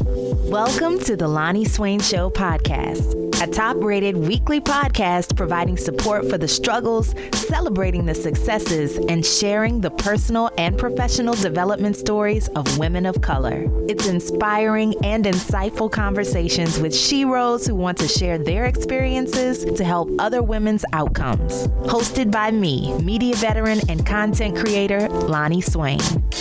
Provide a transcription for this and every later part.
Welcome to the Loni Swain Show podcast, a top rated weekly podcast providing support for the struggles, celebrating the successes, and sharing the personal and professional development stories of women of color. It's inspiring and insightful conversations with sheroes who want to share their experiences to help other women's outcomes. Hosted by me, media veteran and content creator Loni Swain.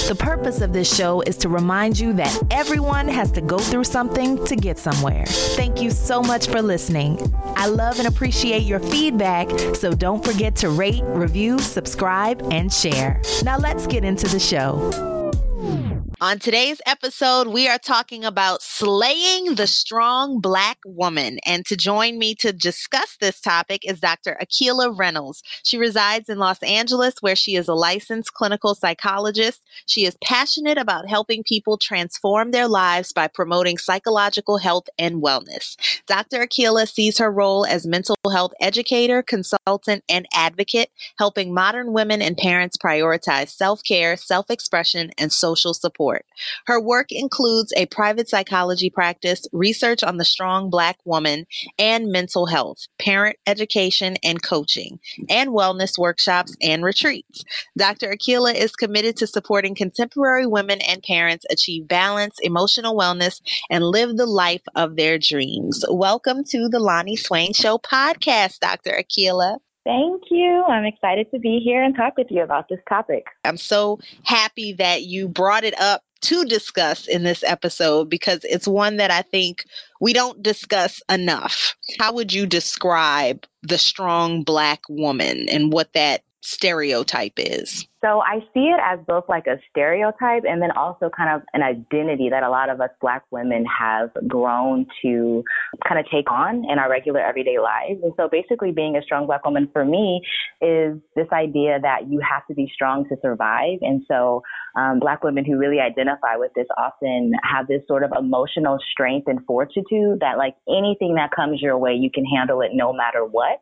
The purpose of this show is to remind you that everyone has to go through something to get somewhere. Thank you so much for listening. I love and appreciate your feedback, so don't forget to rate, review, subscribe, and share. Now let's get into the show. On today's episode, we are talking about slaying the strong black woman. And to join me to discuss this topic is Dr. Akilah Reynolds. She resides in Los Angeles, where she is a licensed clinical psychologist. She is passionate about helping people transform their lives by promoting psychological health and wellness. Dr. Akilah sees her role as mental health educator, consultant, and advocate, helping modern women and parents prioritize self care, self expression, and social support support. Her work includes a private psychology practice, research on the strong Black woman, and mental health, parent education and coaching, and wellness workshops and retreats. Dr. Akilah is committed to supporting contemporary women and parents achieve balance, emotional wellness, and live the life of their dreams. Welcome to the Loni Swain Show podcast, Dr. Akilah. Thank you. I'm excited to be here and talk with you about this topic. I'm so happy that you brought it up to discuss in this episode because it's one that I think we don't discuss enough. How would you describe the strong Black woman and what that stereotype is? So I see it as both like a stereotype and then also kind of an identity that a lot of us Black women have grown to kind of take on in our regular everyday lives. And so basically, being a strong Black woman for me is this idea that you have to be strong to survive. And so um, Black women who really identify with this often have this sort of emotional strength and fortitude that, like anything that comes your way, you can handle it no matter what.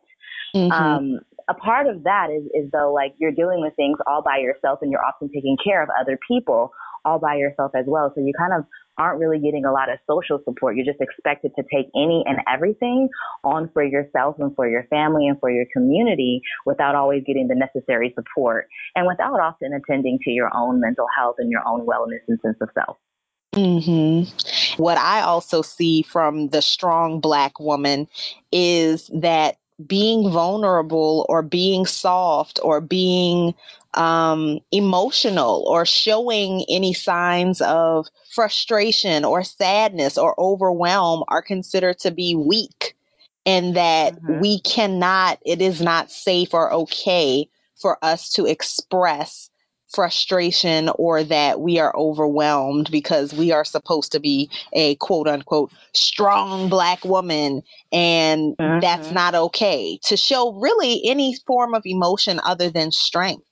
Mm-hmm. Um, a part of that is, is though like you're dealing with things all by yourself and you're often taking care of other people all by yourself as well. So you kind of aren't really getting a lot of social support. You're just expected to take any and everything on for yourself and for your family and for your community without always getting the necessary support and without often attending to your own mental health and your own wellness and sense of self. Mm-hmm. What I also see from the strong Black woman is that being vulnerable or being soft or being um, emotional or showing any signs of frustration or sadness or overwhelm are considered to be weak and that mm-hmm. we cannot, it is not safe or okay for us to express frustration or that we are overwhelmed because we are supposed to be a quote unquote strong black woman and mm-hmm. that's not okay to show really any form of emotion other than strength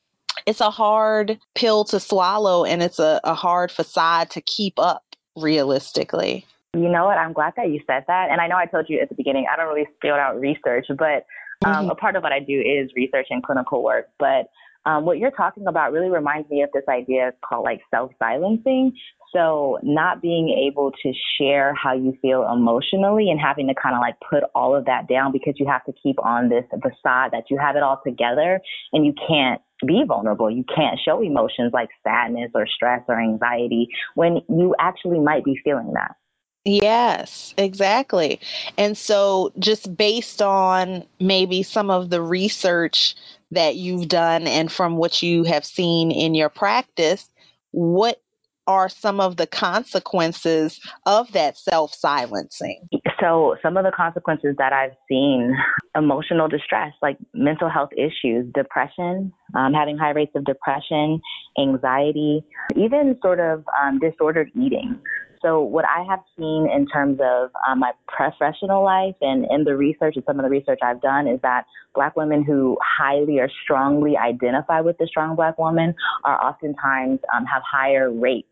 it's a hard pill to swallow and it's a, a hard facade to keep up realistically you know what i'm glad that you said that and i know i told you at the beginning i don't really fill out research but um, mm-hmm. a part of what i do is research and clinical work but um, what you're talking about really reminds me of this idea called like self silencing. So, not being able to share how you feel emotionally and having to kind of like put all of that down because you have to keep on this facade that you have it all together and you can't be vulnerable. You can't show emotions like sadness or stress or anxiety when you actually might be feeling that. Yes, exactly. And so, just based on maybe some of the research that you've done and from what you have seen in your practice, what are some of the consequences of that self silencing? So, some of the consequences that I've seen emotional distress, like mental health issues, depression, um, having high rates of depression, anxiety, even sort of um, disordered eating. So, what I have seen in terms of um, my professional life and in the research and some of the research I've done is that Black women who highly or strongly identify with the strong Black woman are oftentimes um, have higher rates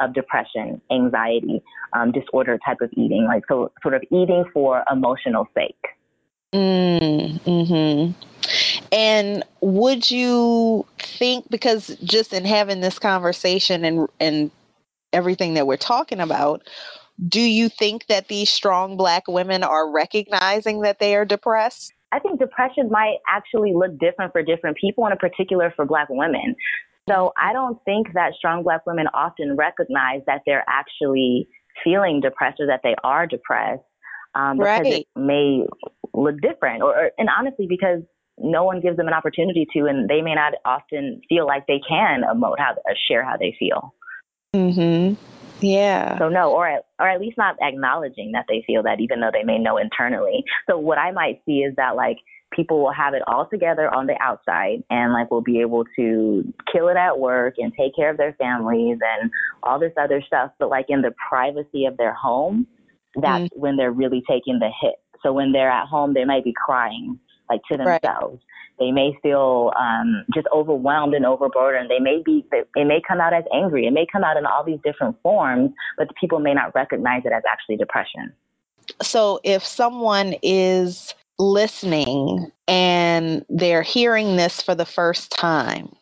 of depression, anxiety, um, disorder type of eating, like so sort of eating for emotional sake. Mm, hmm And would you think because just in having this conversation and and everything that we're talking about, Do you think that these strong black women are recognizing that they are depressed? I think depression might actually look different for different people, and in particular for black women. So I don't think that strong black women often recognize that they're actually feeling depressed or that they are depressed um, because right. it may look different, or, or and honestly because no one gives them an opportunity to, and they may not often feel like they can emote how share how they feel. Hmm. Yeah. So no, or at, or at least not acknowledging that they feel that, even though they may know internally. So what I might see is that like people will have it all together on the outside and like will be able to kill it at work and take care of their families and all this other stuff but like in the privacy of their home that's mm-hmm. when they're really taking the hit so when they're at home they might be crying like to themselves. Right. they may feel um, just overwhelmed and overburdened. They may be it may come out as angry. It may come out in all these different forms but the people may not recognize it as actually depression. So if someone is listening and they're hearing this for the first time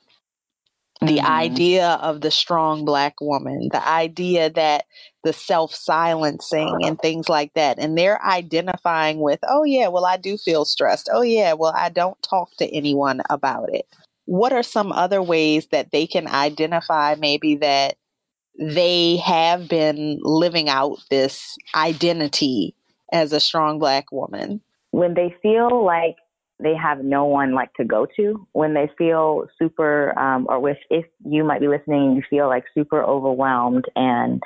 the mm-hmm. idea of the strong black woman, the idea that the self silencing and things like that. And they're identifying with, oh, yeah, well, I do feel stressed. Oh, yeah, well, I don't talk to anyone about it. What are some other ways that they can identify maybe that they have been living out this identity as a strong black woman? when they feel like they have no one like to go to when they feel super um, or with if you might be listening you feel like super overwhelmed and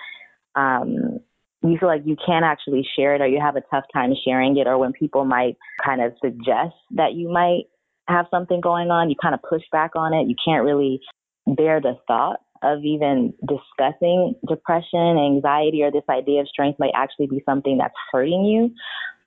um, you feel like you can't actually share it or you have a tough time sharing it or when people might kind of suggest that you might have something going on you kind of push back on it. You can't really bear the thought of even discussing depression anxiety or this idea of strength might actually be something that's hurting you.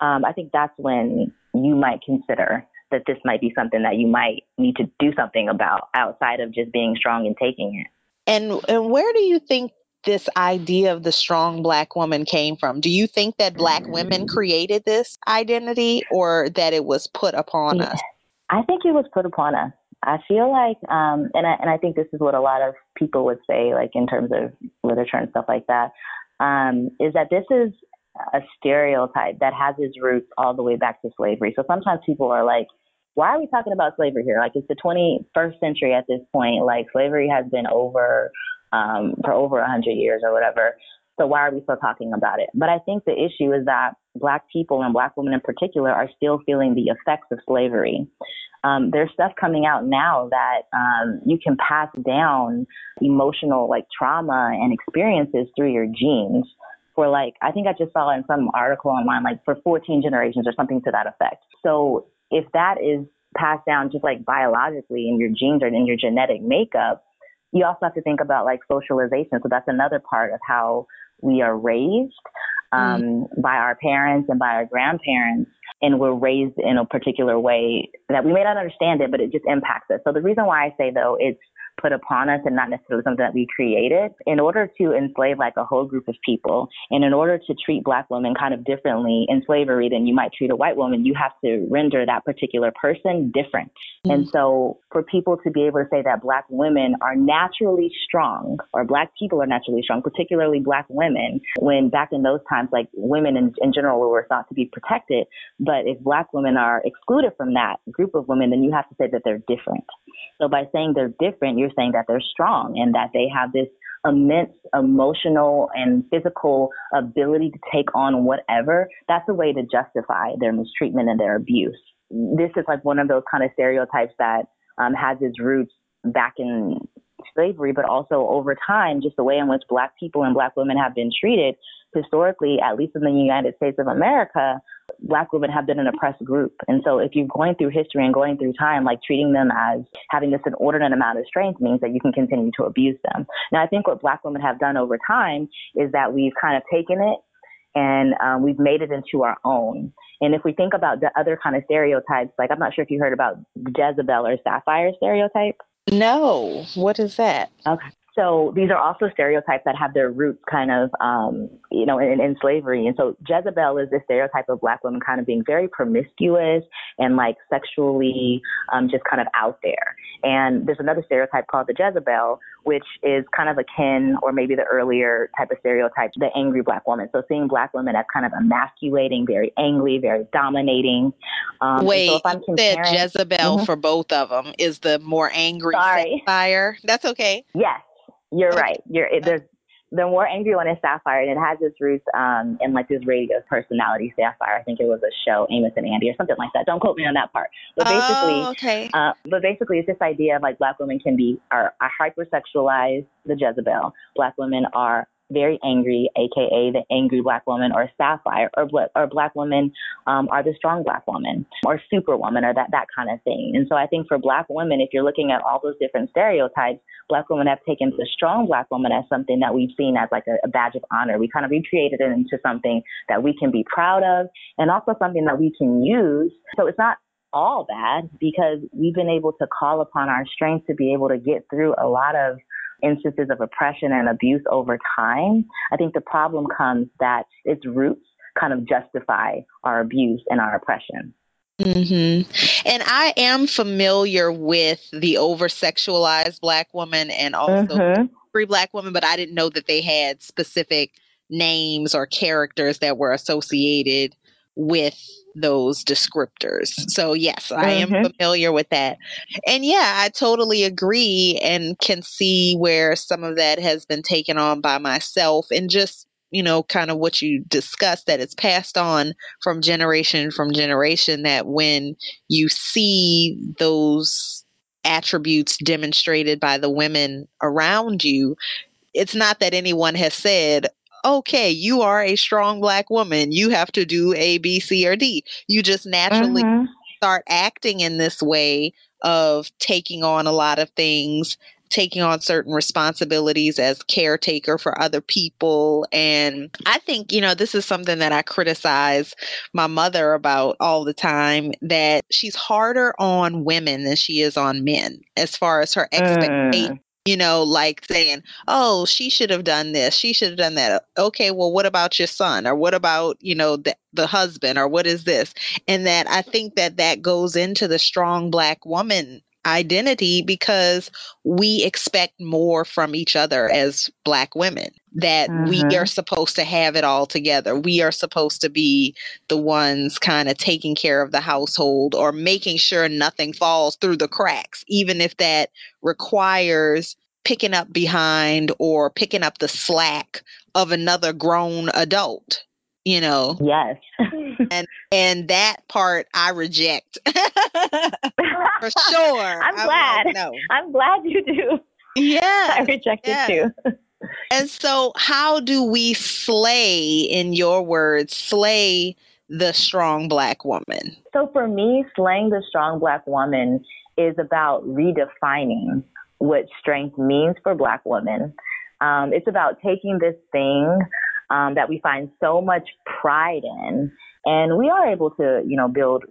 Um, I think that's when you might consider that this might be something that you might need to do something about outside of just being strong and taking it. And and where do you think this idea of the strong black woman came from? Do you think that black women created this identity or that it was put upon yeah. us? I think it was put upon us. I feel like, um, and I and I think this is what a lot of people would say, like in terms of literature and stuff like that, um, is that this is a stereotype that has its roots all the way back to slavery. So sometimes people are like, why are we talking about slavery here? Like it's the 21st century at this point. Like slavery has been over um, for over 100 years or whatever. So why are we still talking about it? But I think the issue is that black people and black women in particular are still feeling the effects of slavery. Um, there's stuff coming out now that um, you can pass down emotional like trauma and experiences through your genes for like, I think I just saw in some article online, like for 14 generations or something to that effect. So if that is passed down just like biologically in your genes or in your genetic makeup, you also have to think about like socialization. So that's another part of how we are raised um, mm. by our parents and by our grandparents. And we're raised in a particular way that we may not understand it, but it just impacts us. So the reason why I say though, it's put upon us and not necessarily something that we created in order to enslave like a whole group of people and in order to treat black women kind of differently in slavery than you might treat a white woman you have to render that particular person different mm-hmm. and so for people to be able to say that black women are naturally strong or black people are naturally strong particularly black women when back in those times like women in, in general were thought to be protected but if black women are excluded from that group of women then you have to say that they're different so by saying they're different, you're saying that they're strong and that they have this immense emotional and physical ability to take on whatever. That's a way to justify their mistreatment and their abuse. This is like one of those kind of stereotypes that um, has its roots back in slavery, but also over time, just the way in which Black people and Black women have been treated historically, at least in the United States of America, Black women have been an oppressed group. And so if you're going through history and going through time, like treating them as having this inordinate amount of strength means that you can continue to abuse them. Now, I think what Black women have done over time is that we've kind of taken it and um, we've made it into our own. And if we think about the other kind of stereotypes, like I'm not sure if you heard about Jezebel or Sapphire stereotype. No. What is that? Okay. So these are also stereotypes that have their roots kind of, um, you know, in, in slavery. And so Jezebel is this stereotype of black women kind of being very promiscuous and like sexually um, just kind of out there. And there's another stereotype called the Jezebel, which is kind of akin or maybe the earlier type of stereotype, the angry black woman. So seeing black women as kind of emasculating, very angry, very dominating. Um, Wait, so if I'm comparing, Jezebel mm-hmm. for both of them is the more angry fire. That's okay. Yes. You're okay. right. You're it, there's the more angry one is Sapphire, and it has its roots um, in like this radio personality, Sapphire. I think it was a show, Amos and Andy, or something like that. Don't quote me on that part. But basically, oh, okay. Uh, but basically, it's this idea of like black women can be are, are hypersexualized, the Jezebel. Black women are very angry, aka the angry black woman, or sapphire, or or black women um, are the strong black woman, or superwoman, or that that kind of thing. And so I think for black women, if you're looking at all those different stereotypes, black women have taken the strong black woman as something that we've seen as like a, a badge of honor. We kind of recreated it into something that we can be proud of, and also something that we can use. So it's not all bad because we've been able to call upon our strength to be able to get through a lot of instances of oppression and abuse over time. I think the problem comes that its roots kind of justify our abuse and our oppression. Mm-hmm. And I am familiar with the over sexualized black woman and also mm-hmm. free black woman, but I didn't know that they had specific names or characters that were associated with those descriptors. So, yes, I am mm-hmm. familiar with that. And yeah, I totally agree and can see where some of that has been taken on by myself and just you know, kind of what you discussed that it's passed on from generation from generation that when you see those attributes demonstrated by the women around you, it's not that anyone has said, okay, you are a strong black woman. You have to do A, B, C, or D. You just naturally mm-hmm. start acting in this way of taking on a lot of things, taking on certain responsibilities as caretaker for other people. And I think, you know, this is something that I criticize my mother about all the time that she's harder on women than she is on men as far as her expectations. Mm you know, like saying, oh, she should have done this, she should have done that. Okay, well, what about your son? Or what about, you know, the, the husband? Or what is this? And that I think that that goes into the strong black woman identity because we expect more from each other as black women that mm-hmm. we are supposed to have it all together. We are supposed to be the ones kind of taking care of the household or making sure nothing falls through the cracks even if that requires picking up behind or picking up the slack of another grown adult you know? Yes. And and that part i reject. For sure. I'm glad. no. I'm glad you do. Yeah i reject it too and so how do we slay in your words slay the strong black woman so for me slaying the strong black woman is about redefining what strength means for black women um, it's about taking this thing um, that we find so much pride in. And we are able to, you know, build,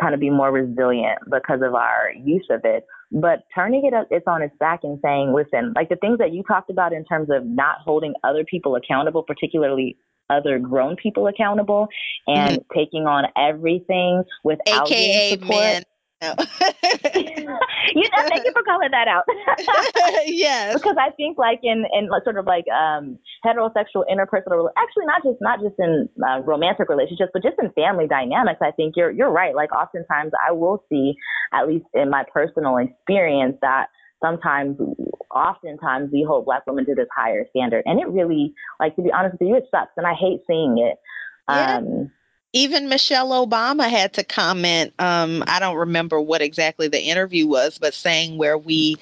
kind of be more resilient because of our use of it. But turning it up, it's on its back and saying, listen, like the things that you talked about in terms of not holding other people accountable, particularly other grown people accountable and mm-hmm. taking on everything without AKA support. Men no. you know, thank you for calling that out. yes. Because I think like in, in sort of like um, heterosexual interpersonal, actually not just not just in uh, romantic relationships, but just in family dynamics, I think you're you're right. Like oftentimes I will see, at least in my personal experience, that sometimes oftentimes we hold black women to this higher standard and it really like to be honest with you it sucks and i hate seeing it yeah. um even Michelle Obama had to comment. Um, I don't remember what exactly the interview was, but saying where we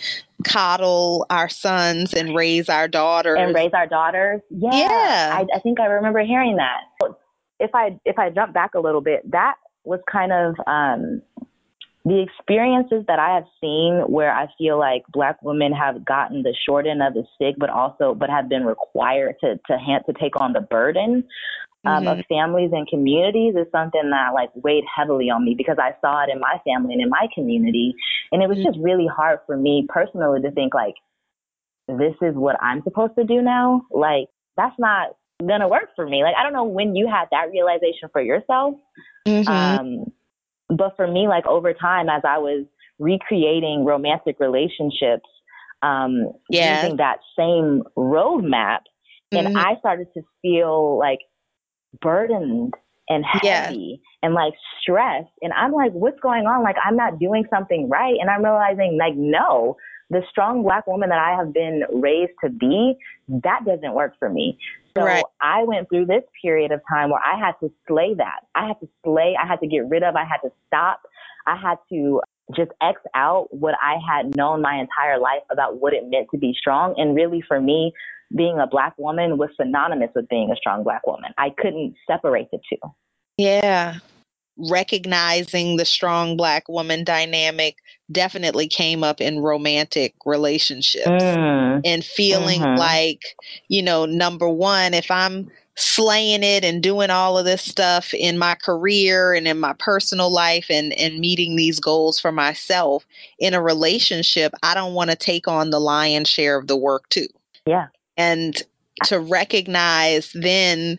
coddle our sons and raise our daughters and raise our daughters. Yeah, yeah. I, I think I remember hearing that. If I if I jump back a little bit, that was kind of um, the experiences that I have seen where I feel like black women have gotten the short end of the stick, but also but have been required to to hand, to take on the burden um, mm-hmm. of families and communities is something that like weighed heavily on me because I saw it in my family and in my community. And it was mm-hmm. just really hard for me personally to think like, this is what I'm supposed to do now, like that's not gonna work for me. Like I don't know when you had that realization for yourself. Mm-hmm. Um, but for me, like over time, as I was recreating romantic relationships, um, yes. using that same roadmap, mm-hmm. and I started to feel like burdened and heavy yes. and like stressed. And I'm like, what's going on? Like, I'm not doing something right. And I'm realizing, like, no, the strong black woman that I have been raised to be, that doesn't work for me. So right. I went through this period of time where I had to slay that. I had to slay, I had to get rid of, I had to stop. I had to just X out what I had known my entire life about what it meant to be strong. And really, for me, being a black woman was synonymous with being a strong black woman. I couldn't separate the two. Yeah. Recognizing the strong black woman dynamic definitely came up in romantic relationships mm. and feeling mm-hmm. like, you know, number one, if I'm slaying it and doing all of this stuff in my career and in my personal life and, and meeting these goals for myself in a relationship, I don't want to take on the lion's share of the work too. Yeah. And to recognize then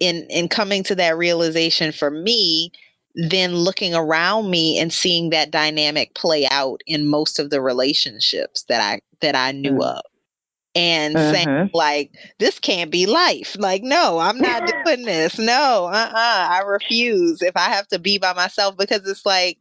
in in coming to that realization for me, then looking around me and seeing that dynamic play out in most of the relationships that I that I knew mm. of. And uh-huh. saying like this can't be life. Like no i'm not doing this. No uh-uh. I refuse if i have to be by myself. Because it's like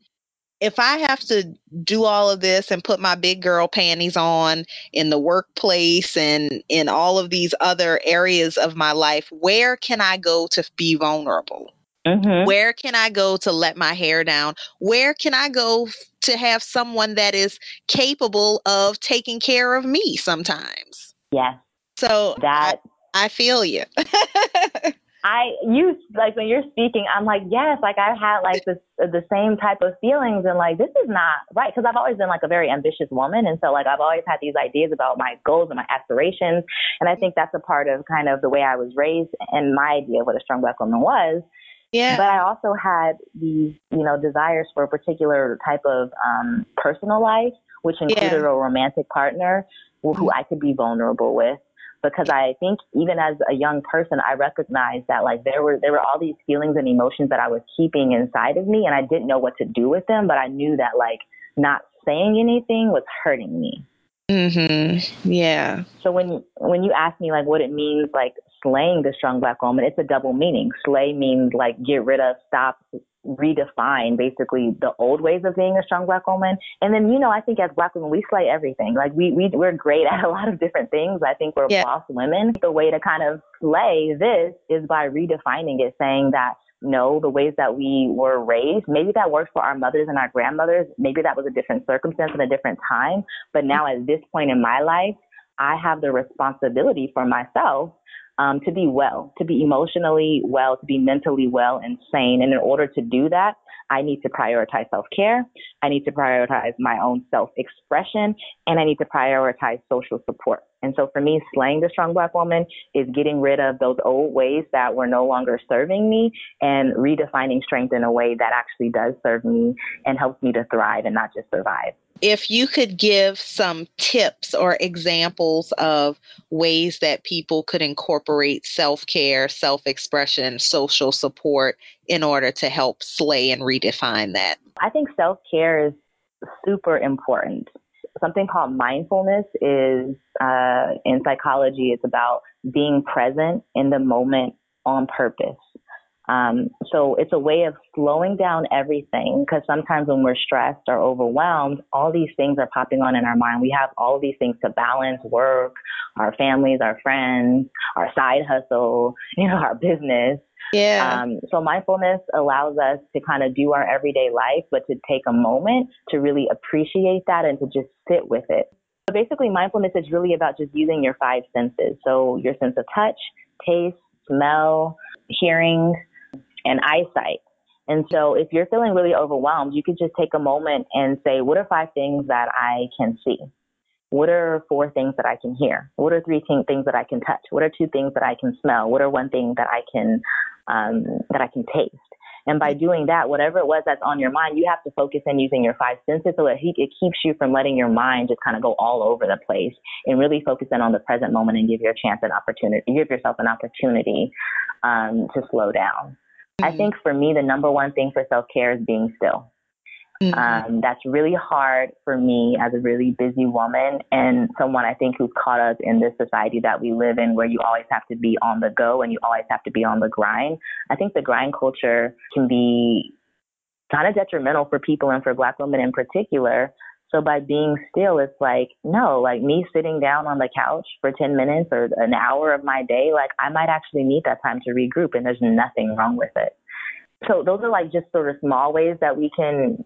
if i have to do all of this and put my big girl panties on in the workplace and in all of these other areas of my life where can i go to be vulnerable Mm-hmm. Where can I go to let my hair down? Where can I go f- to have someone that is capable of taking care of me sometimes? Yes. So that I, I feel you. I you like when you're speaking, I'm like, yes, like I've had like this the same type of feelings and like this is not right because I've always been like a very ambitious woman and so like I've always had these ideas about my goals and my aspirations and I think that's a part of kind of the way I was raised and my idea of what a strong black woman was yeah. But I also had these, you know, desires for a particular type of um, personal life, which included yeah. a romantic partner who, who I could be vulnerable with. Because I think even as a young person, I recognized that like there were there were all these feelings and emotions that I was keeping inside of me, and I didn't know what to do with them. But I knew that like not saying anything was hurting me. Mm-hmm. Yeah. So when when you ask me like what it means like slaying the strong black woman, it's a double meaning. Slay means like get rid of, stop, redefine basically the old ways of being a strong black woman. And then, you know, I think as black women, we slay everything. Like we, we, we're great at a lot of different things. I think we're yeah. boss women. The way to kind of slay this is by redefining it, saying that no, the ways that we were raised, maybe that worked for our mothers and our grandmothers. Maybe that was a different circumstance and a different time. But now at this point in my life, I have the responsibility for myself um, to be well, to be emotionally well, to be mentally well and sane. And in order to do that, I need to prioritize self care. I need to prioritize my own self expression and I need to prioritize social support. And so for me, slaying the strong black woman is getting rid of those old ways that were no longer serving me and redefining strength in a way that actually does serve me and helps me to thrive and not just survive if you could give some tips or examples of ways that people could incorporate self care, self expression, social support in order to help slay and redefine that. I think self care is super important. Something called mindfulness is uh, in psychology, it's about being present in the moment on purpose. Um, so it's a way of slowing down everything because sometimes when we're stressed or overwhelmed, all these things are popping on in our mind. We have all these things to balance work, our families, our friends, our side hustle, you know, our business. Yeah. Um, so mindfulness allows us to kind of do our everyday life, but to take a moment to really appreciate that and to just sit with it. So basically, mindfulness is really about just using your five senses. So your sense of touch, taste, smell, hearing, and eyesight. And so if you're feeling really overwhelmed, you could just take a moment and say, what are five things that I can see? What are four things that I can hear? What are three things that I can touch? What are two things that I can smell? What are one thing that I can um, that I can taste? And by doing that, whatever it was that's on your mind, you have to focus in using your five senses so it, it keeps you from letting your mind just kind of go all over the place and really focus in on the present moment and give your chance an opportunity, give yourself an opportunity um, to slow down. Mm-hmm. I think for me, the number one thing for self care is being still. Mm-hmm. Um, that's really hard for me as a really busy woman and someone I think who's caught up in this society that we live in where you always have to be on the go and you always have to be on the grind. I think the grind culture can be kind of detrimental for people and for black women in particular. So by being still, it's like, no, like me sitting down on the couch for 10 minutes or an hour of my day, like I might actually need that time to regroup and there's nothing wrong with it. So those are like just sort of small ways that we can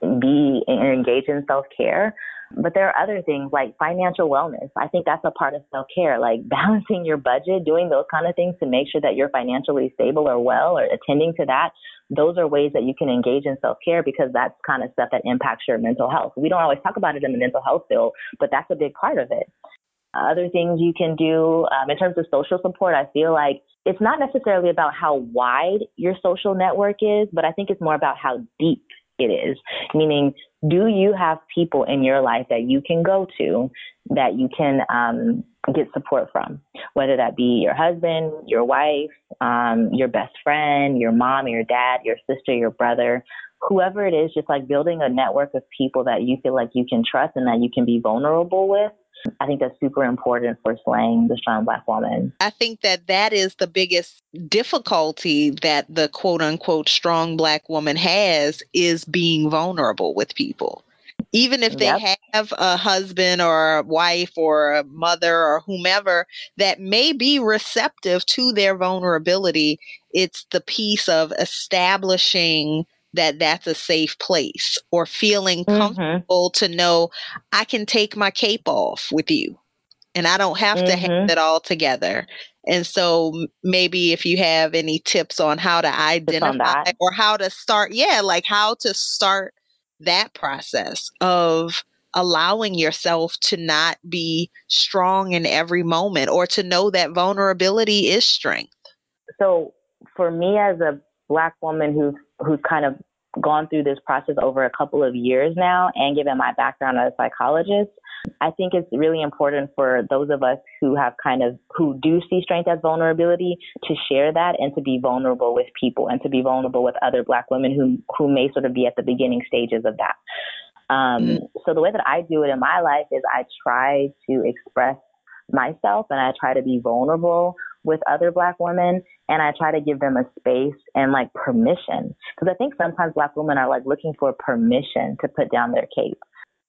be engaged in self care. But there are other things like financial wellness. I think that's a part of self care, like balancing your budget, doing those kind of things to make sure that you're financially stable or well or attending to that. Those are ways that you can engage in self care because that's kind of stuff that impacts your mental health. We don't always talk about it in the mental health field, but that's a big part of it. Other things you can do um, in terms of social support, I feel like it's not necessarily about how wide your social network is, but I think it's more about how deep it is. Meaning, do you have people in your life that you can go to that you can um, get support from? Whether that be your husband, your wife, um, your best friend, your mom, your dad, your sister, your brother, whoever it is, just like building a network of people that you feel like you can trust and that you can be vulnerable with I think that's super important for slaying the strong black woman. I think that that is the biggest difficulty that the quote unquote strong black woman has is being vulnerable with people. Even if they yep. have a husband or a wife or a mother or whomever that may be receptive to their vulnerability, it's the piece of establishing that that's a safe place or feeling mm-hmm. comfortable mm-hmm. to know I can take my cape off with you and I don't have mm-hmm. to have mm-hmm. it all together. And so maybe if you have any tips on how to identify or how to start, yeah, like how to start that process of allowing yourself to not be strong in every moment or to know that vulnerability is strength. So for me as a black woman who's who's kind of gone through this process over a couple of years now and given my background as a psychologist, I think it's really important for those of us who have kind of who do see strength as vulnerability to share that and to be vulnerable with people and to be vulnerable with other black women who who may sort of be at the beginning stages of that. Um, so the way that I do it in my life is I try to express myself and I try to be vulnerable with other black women and I try to give them a space and like permission. Because I think sometimes black women are like looking for permission to put down their cape.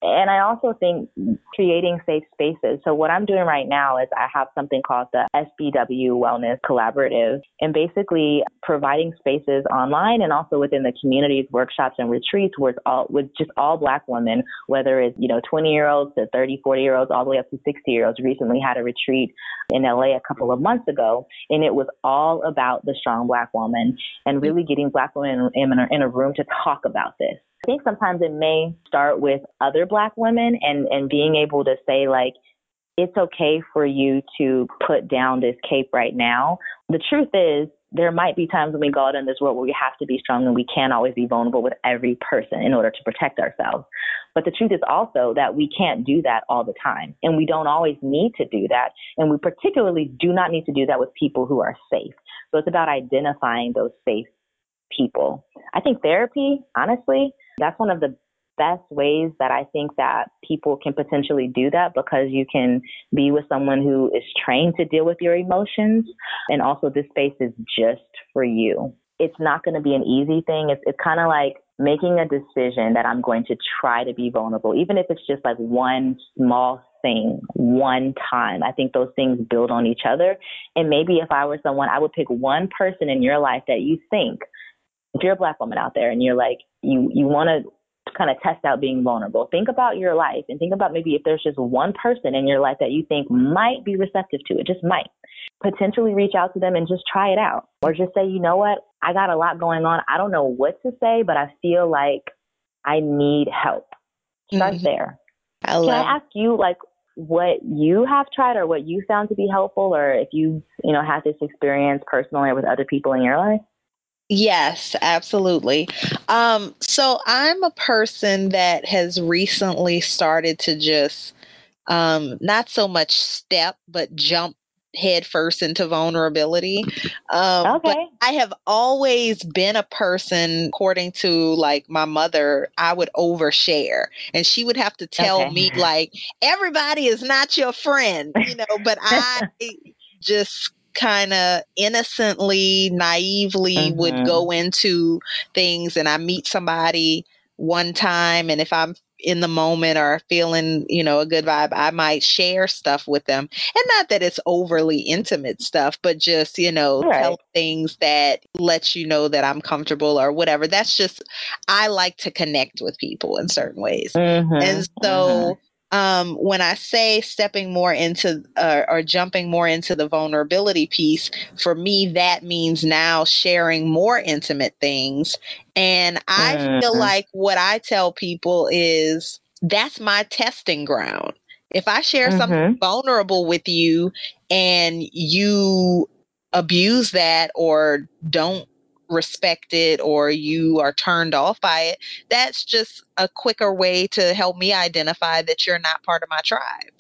And I also think creating safe spaces. So what I'm doing right now is I have something called the SBW Wellness Collaborative and basically providing spaces online and also within the communities, workshops and retreats it's all with just all black women, whether it's, you know, 20 year olds to 30, 40 year olds, all the way up to 60 year olds. Recently had a retreat in LA a couple of months ago and it was all about the strong black woman and really getting black women in in a room to talk about this. I think sometimes it may start with other black women and, and being able to say like, it's okay for you to put down this cape right now. The truth is, there might be times when we go out in this world where we have to be strong and we can't always be vulnerable with every person in order to protect ourselves. But the truth is also that we can't do that all the time. And we don't always need to do that. And we particularly do not need to do that with people who are safe. So it's about identifying those safe people. I think therapy, honestly, that's one of the best ways that I think that people can potentially do that because you can be with someone who is trained to deal with your emotions. And also, this space is just for you. It's not going to be an easy thing. It's, it's kind of like making a decision that I'm going to try to be vulnerable, even if it's just like one small thing one time. I think those things build on each other. And maybe if I were someone, I would pick one person in your life that you think if you're a black woman out there and you're like you you want to kind of test out being vulnerable think about your life and think about maybe if there's just one person in your life that you think might be receptive to it just might potentially reach out to them and just try it out or just say you know what? I got a lot going on. I don't know what to say but i feel like i need help. Start mm-hmm. there. I can i ask you like what you have tried or what you found to be helpful or if you you know had this experience personally or with other people in your life Yes, absolutely. Um, so I'm a person that has recently started to just um, not so much step, but jump headfirst into vulnerability. Um, okay. I have always been a person, according to like my mother, I would overshare. And she would have to tell okay. me, like, everybody is not your friend, you know, but I just kind of innocently, naively mm-hmm. would go into things and I meet somebody one time and if I'm in the moment or feeling, you know, a good vibe, I might share stuff with them. And not that it's overly intimate stuff, but just, you know, right. tell things that let you know that I'm comfortable or whatever. That's just, I like to connect with people in certain ways. Mm-hmm. And so, mm-hmm um, when I say stepping more into uh, or jumping more into the vulnerability piece, for me, that means now sharing more intimate things. And I feel like what I tell people is that's my testing ground. If I share mm-hmm. something vulnerable with you and you abuse that or don't respect it or you are turned off by it, that's just a quicker way to help me identify that you're not part of my tribe.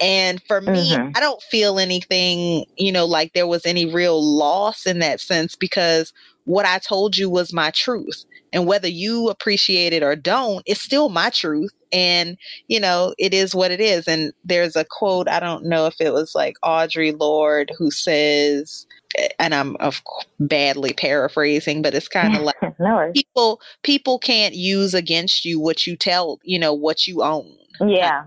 And for me, mm-hmm. I don't feel anything, you know, like there was any real loss in that sense because what I told you was my truth. And whether you appreciate it or don't, it's still my truth. And, you know, it is what it is. And there's a quote, I don't know if it was like Audre Lorde who says, and I'm of badly paraphrasing, but it's kind of like no people people can't use against you what you tell you know what you own. Yeah,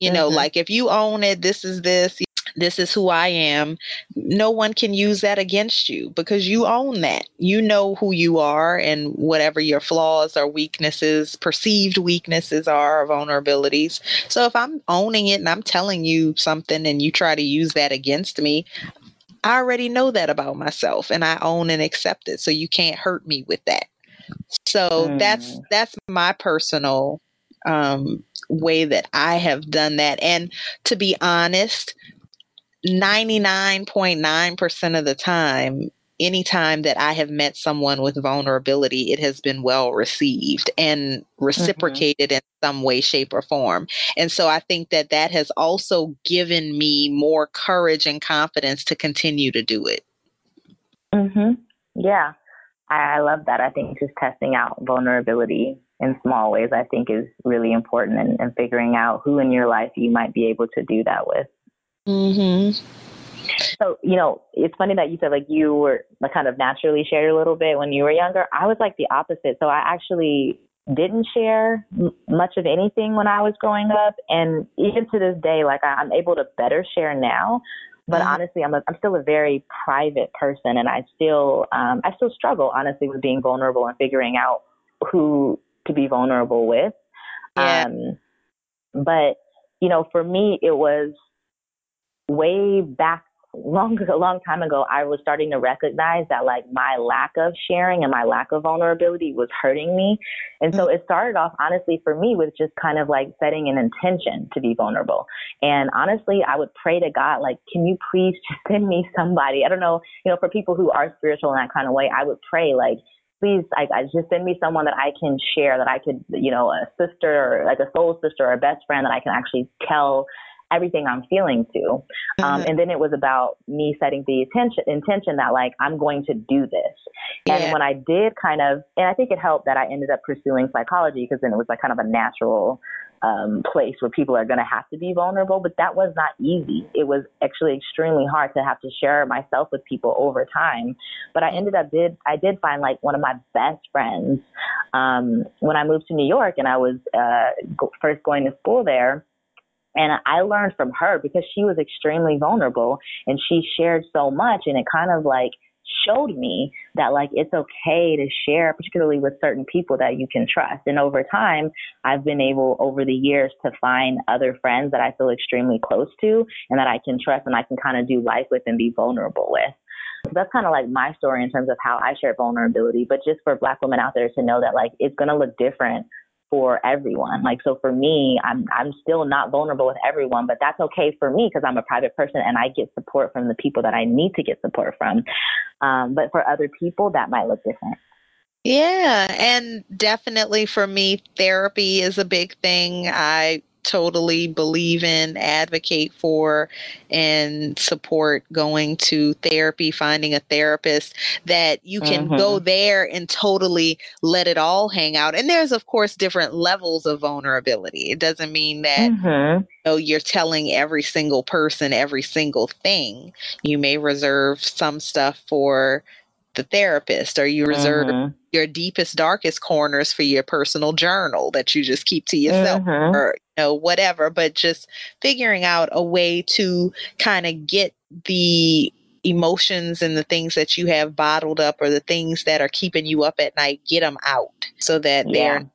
you mm-hmm. know, like if you own it, this is this. This is who I am. No one can use that against you because you own that. You know who you are and whatever your flaws or weaknesses, perceived weaknesses are or vulnerabilities. So if I'm owning it and I'm telling you something and you try to use that against me, I already know that about myself and I own and accept it. So you can't hurt me with that. So mm. that's that's my personal um, way that I have done that. And to be honest, 99.9% of the time, anytime that I have met someone with vulnerability, it has been well received and mm-hmm. reciprocated mm-hmm. in some way, shape, or form. And so I think that that has also given me more courage and confidence to continue to do it. Mm-hmm. Yeah. I, I love that. I think just testing out vulnerability in small ways, I think is really important and, and figuring out who in your life you might be able to do that with. Mhm. So, you know, it's funny that you said like you were like kind of naturally shared a little bit when you were younger. I was like the opposite. So I actually didn't share m- much of anything when I was growing up. And even to this day, like I, am able to better share now. But mm-hmm. honestly, I'm a, I'm still a very private person, and I still um, I still struggle honestly with being vulnerable and figuring out who to be vulnerable with. Yeah. Um, but you know, for me, it was way back long a long time ago I was starting to recognize that like my lack of sharing and my lack of vulnerability was hurting me. And so mm. it started off honestly for me with just kind of like setting an intention to be vulnerable. And honestly, I would pray to God like can you please just send me somebody? I don't know, you know, for people who are spiritual in that kind of way, I would pray like please I, I just send me someone that I can share that I could, you know, a sister or like a soul sister or a best friend that I can actually tell everything I'm feeling to. Um, mm-hmm. And then it was about me setting the intention, intention that like, I'm going to do this. Yeah. And when I did kind of, and I think it helped that I ended up pursuing psychology because then it was like kind of a natural um, place where people are going to have to be vulnerable, but that was not easy. It was actually extremely hard to have to share myself with people over time. But I ended up did I did find like one of my best friends um, when I moved to New York and I was uh, go- first going to school there. And I learned from her because she was extremely vulnerable and she shared so much and it kind of like showed me that like it's okay to share, particularly with certain people that you can trust. And over time, I've been able over the years to find other friends that I feel extremely close to and that I can trust and I can kind of do life with and be vulnerable with. So that's kind of like my story in terms of how I share vulnerability. But just for black women out there to know that like it's going to look different for everyone. Like so for me, I'm I'm still not vulnerable with everyone, but that's okay for me because I'm a private person and I get support from the people that I need to get support from. Um, but for other people, that might look different. Yeah, and definitely for me, therapy is a big thing. I totally believe in, advocate for, and support going to therapy, finding a therapist that you can mm-hmm. go there and totally let it all hang out. And there's, of course, different levels of vulnerability. It doesn't mean that mm-hmm. you know, you're telling every single person every single thing. You may reserve some stuff for the therapist or you reserve mm-hmm. your deepest darkest corners for your personal journal that you just keep to yourself mm-hmm. or know whatever but just figuring out a way to kind of get the emotions and the things that you have bottled up or the things that are keeping you up at night get them out so that yeah. they're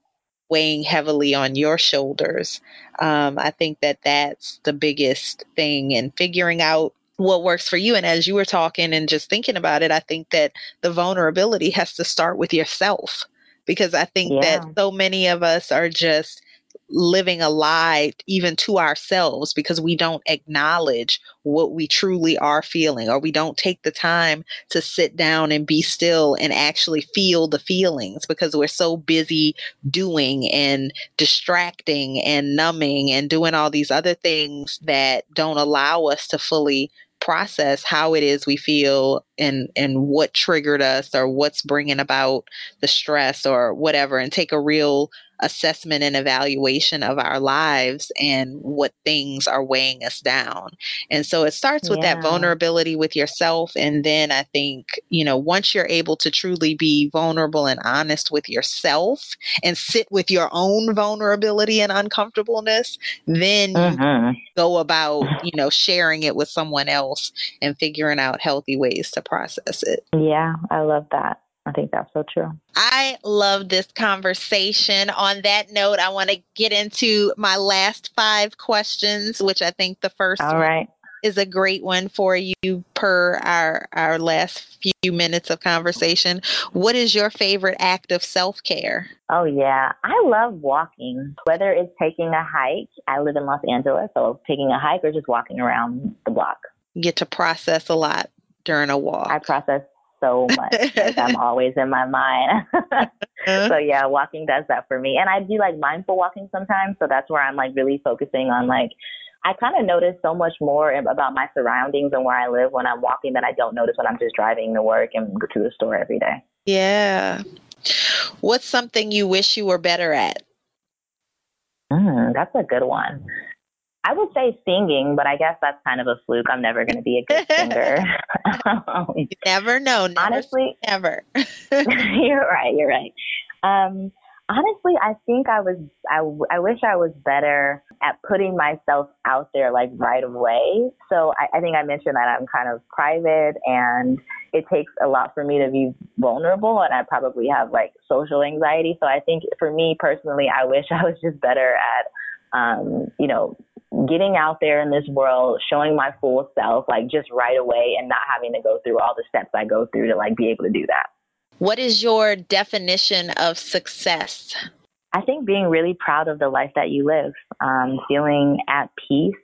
weighing heavily on your shoulders um, i think that that's the biggest thing and figuring out what works for you. And as you were talking and just thinking about it, I think that the vulnerability has to start with yourself because I think yeah. that so many of us are just living a lie even to ourselves because we don't acknowledge what we truly are feeling or we don't take the time to sit down and be still and actually feel the feelings because we're so busy doing and distracting and numbing and doing all these other things that don't allow us to fully process how it is we feel and and what triggered us or what's bringing about the stress or whatever and take a real assessment and evaluation of our lives and what things are weighing us down. And so it starts with yeah. that vulnerability with yourself. And then I think, you know, once you're able to truly be vulnerable and honest with yourself and sit with your own vulnerability and uncomfortableness, then uh-huh. go about, you know, sharing it with someone else and figuring out healthy ways to process it. Yeah, I love that. I think that's so true. I love this conversation. On that note, I want to get into my last five questions, which I think the first All right. is a great one for you per our our last few minutes of conversation. What is your favorite act of self-care? Oh yeah, I love walking. Whether it's taking a hike, I live in Los Angeles, so taking a hike or just walking around the block. You get to process a lot during a walk. I process so much. like I'm always in my mind. so yeah, walking does that for me. And I do like mindful walking sometimes. So that's where I'm like really focusing on like I kind of notice so much more about my surroundings and where I live when I'm walking that I don't notice when I'm just driving to work and go to the store every day. Yeah. What's something you wish you were better at? Mm, that's a good one. I would say singing, but I guess that's kind of a fluke. I'm never going to be a good singer. you never know. Never honestly, never. you're right. You're right. Um, honestly, I think I was. I, I wish I was better at putting myself out there like right away. So I, I think I mentioned that I'm kind of private, and it takes a lot for me to be vulnerable, and I probably have like social anxiety. So I think for me personally, I wish I was just better at um, you know, getting out there in this world, showing my full self, like just right away and not having to go through all the steps I go through to like be able to do that. What is your definition of success? I think being really proud of the life that you live, um, feeling at peace,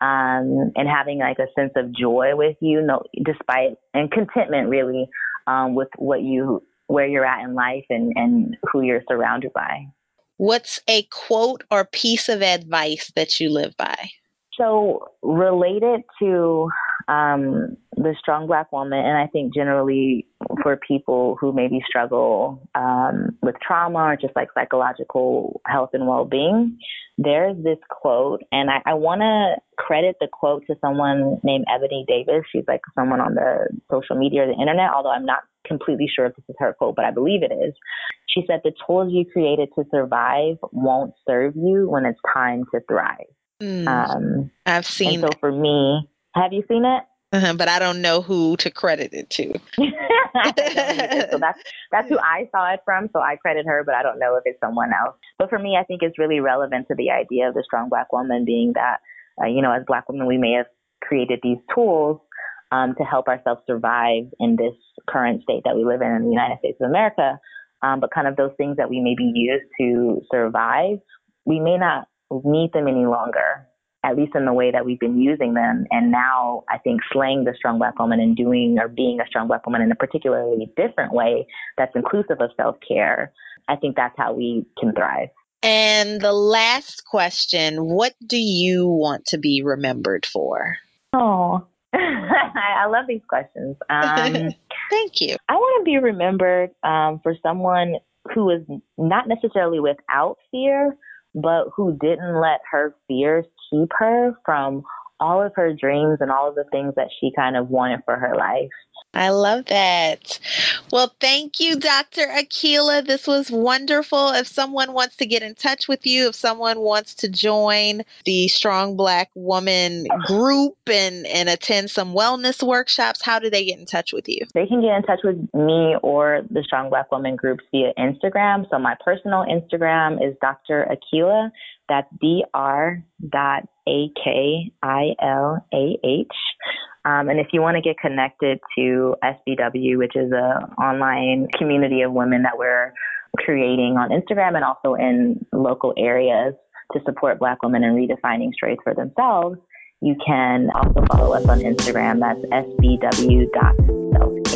um, and having like a sense of joy with you, no, despite and contentment really um, with what you where you're at in life and and who you're surrounded by. What's a quote or piece of advice that you live by? So, related to um, the strong black woman, and I think generally for people who maybe struggle um, with trauma or just like psychological health and well being, there's this quote, and I, I want to credit the quote to someone named Ebony Davis. She's like someone on the social media or the internet, although I'm not completely sure if this is her quote, but I believe it is. She said, The tools you created to survive won't serve you when it's time to thrive. Mm, um, I've seen So for me, have you seen it? Uh-huh, but I don't know who to credit it to. so that's that's who I saw it from. So I credit her, but I don't know if it's someone else. But for me, I think it's really relevant to the idea of the strong black woman being that, uh, you know, as black women, we may have created these tools um, to help ourselves survive in this current state that we live in in the United States of America. um, but kind of those things that we maybe use to survive, we may not need them any longer, at least in the way that we've been using them. And now I think slaying the strong black woman and doing or being a strong black woman in a particularly different way that's inclusive of self care, I think that's how we can thrive. And the last question What do you want to be remembered for? Oh, I love these questions. Um, Thank you. I want to be remembered um, for someone who is not necessarily without fear, but who didn't let her fears keep her from all of her dreams and all of the things that she kind of wanted for her life. I love that. Well, thank you, Dr. Akilah. This was wonderful. If someone wants to get in touch with you, if someone wants to join the Strong Black Woman group and, and attend some wellness workshops, how do they get in touch with you? They can get in touch with me or the Strong Black Woman groups via Instagram. So my personal Instagram is Dr. Akilah. That's dr dot a k i l a h. Um, and if you want to get connected to SBW, which is an online community of women that we're creating on Instagram and also in local areas to support Black women in redefining strength for themselves, you can also follow us on Instagram. That's sbw.selfcare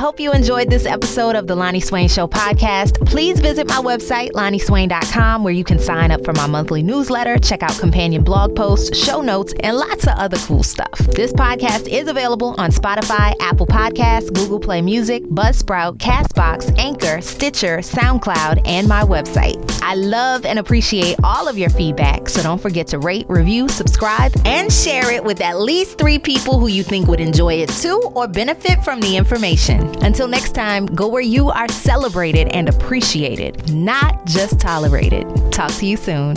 hope you enjoyed this episode of the Loni Swain Show podcast. Please visit my website, loniswain.com, where you can sign up for my monthly newsletter, check out companion blog posts, show notes, and lots of other cool stuff. This podcast is available on Spotify, Apple Podcasts, Google Play Music, Buzzsprout, Castbox, Anchor, Stitcher, SoundCloud, and my website. I love and appreciate all of your feedback, so don't forget to rate, review, subscribe, and share it with at least three people who you think would enjoy it too or benefit from the information. Until next time, go where you are celebrated and appreciated, not just tolerated. Talk to you soon.